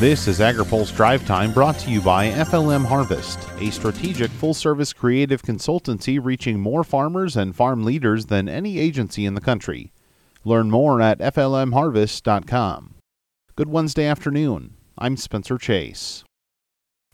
This is AgriPulse Drive Time brought to you by FLM Harvest, a strategic full service creative consultancy reaching more farmers and farm leaders than any agency in the country. Learn more at FLMHarvest.com. Good Wednesday afternoon. I'm Spencer Chase.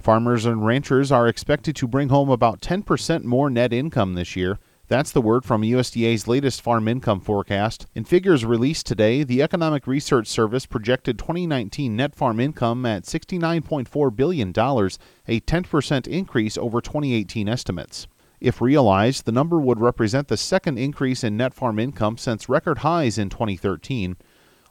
Farmers and ranchers are expected to bring home about 10% more net income this year. That's the word from USDA's latest farm income forecast. In figures released today, the Economic Research Service projected 2019 net farm income at $69.4 billion, a 10% increase over 2018 estimates. If realized, the number would represent the second increase in net farm income since record highs in 2013.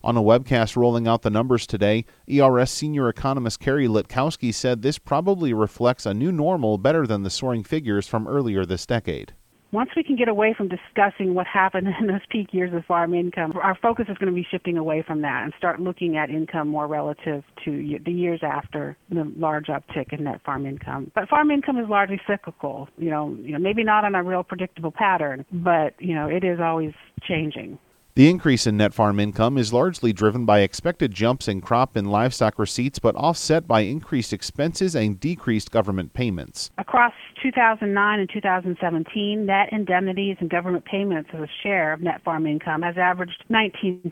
On a webcast rolling out the numbers today, ERS senior economist Carrie Litkowski said this probably reflects a new normal better than the soaring figures from earlier this decade once we can get away from discussing what happened in those peak years of farm income, our focus is going to be shifting away from that and start looking at income more relative to the years after the large uptick in net farm income. But farm income is largely cyclical, you know, you know, maybe not on a real predictable pattern, but you know, it is always changing. The increase in net farm income is largely driven by expected jumps in crop and livestock receipts, but offset by increased expenses and decreased government payments. Across 2009 and 2017, net indemnities and government payments as a share of net farm income has averaged 19%.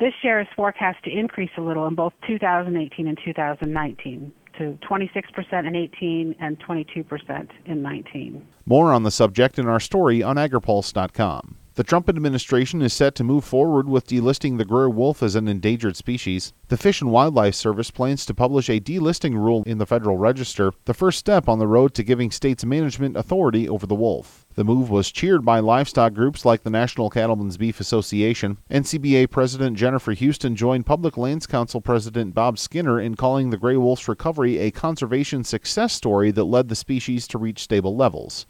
This share is forecast to increase a little in both 2018 and 2019 to 26% in 18 and 22% in 19. More on the subject in our story on agripulse.com. The Trump administration is set to move forward with delisting the gray wolf as an endangered species. The Fish and Wildlife Service plans to publish a delisting rule in the Federal Register, the first step on the road to giving states management authority over the wolf. The move was cheered by livestock groups like the National Cattlemen's Beef Association. NCBA President Jennifer Houston joined Public Lands Council President Bob Skinner in calling the gray wolf's recovery a conservation success story that led the species to reach stable levels.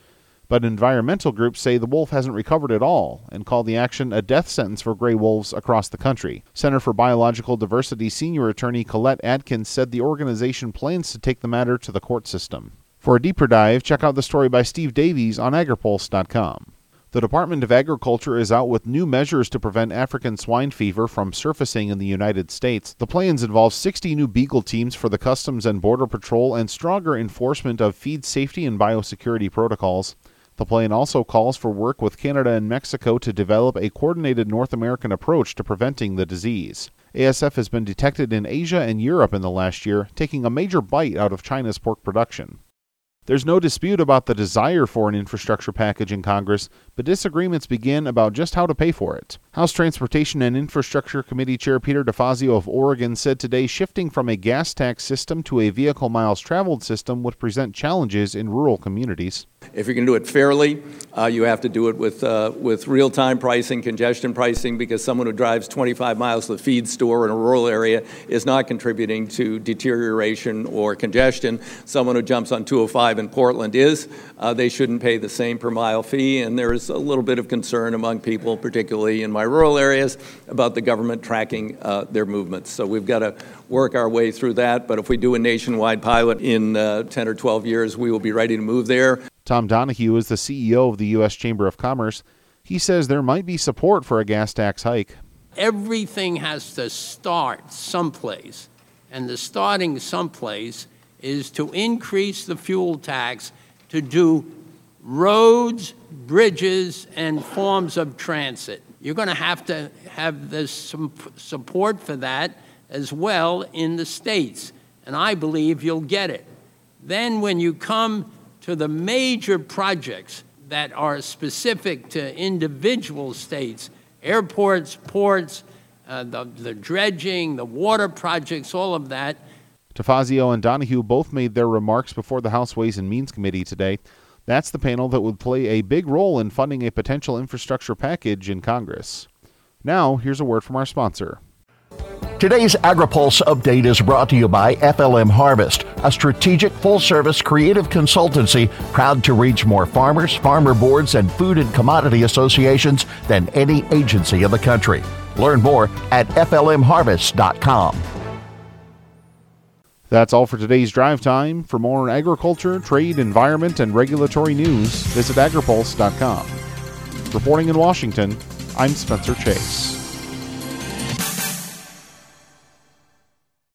But environmental groups say the wolf hasn't recovered at all and call the action a death sentence for gray wolves across the country. Center for Biological Diversity senior attorney Collette Adkins said the organization plans to take the matter to the court system. For a deeper dive, check out the story by Steve Davies on agripulse.com. The Department of Agriculture is out with new measures to prevent African swine fever from surfacing in the United States. The plans involve 60 new Beagle teams for the Customs and Border Patrol and stronger enforcement of feed safety and biosecurity protocols. The plan also calls for work with Canada and Mexico to develop a coordinated North American approach to preventing the disease. ASF has been detected in Asia and Europe in the last year, taking a major bite out of China's pork production. There's no dispute about the desire for an infrastructure package in Congress, but disagreements begin about just how to pay for it. House Transportation and Infrastructure Committee Chair Peter DeFazio of Oregon said today shifting from a gas tax system to a vehicle miles traveled system would present challenges in rural communities. If you're going to do it fairly, uh, you have to do it with, uh, with real time pricing, congestion pricing, because someone who drives 25 miles to the feed store in a rural area is not contributing to deterioration or congestion. Someone who jumps on 205 in Portland is. Uh, they shouldn't pay the same per mile fee, and there is a little bit of concern among people, particularly in my rural areas, about the government tracking uh, their movements. So we've got to work our way through that, but if we do a nationwide pilot in uh, 10 or 12 years, we will be ready to move there. Tom Donohue is the CEO of the U.S. Chamber of Commerce. He says there might be support for a gas tax hike. Everything has to start someplace, and the starting someplace is to increase the fuel tax to do roads, bridges, and forms of transit. You're going to have to have this support for that as well in the states, and I believe you'll get it. Then, when you come to the major projects that are specific to individual states airports, ports, uh, the, the dredging, the water projects, all of that. DeFazio and Donohue both made their remarks before the House Ways and Means Committee today. That's the panel that would play a big role in funding a potential infrastructure package in Congress. Now, here's a word from our sponsor. Today's AgriPulse update is brought to you by FLM Harvest, a strategic full service creative consultancy proud to reach more farmers, farmer boards, and food and commodity associations than any agency in the country. Learn more at FLMHarvest.com. That's all for today's drive time. For more agriculture, trade, environment, and regulatory news, visit agripulse.com. Reporting in Washington, I'm Spencer Chase.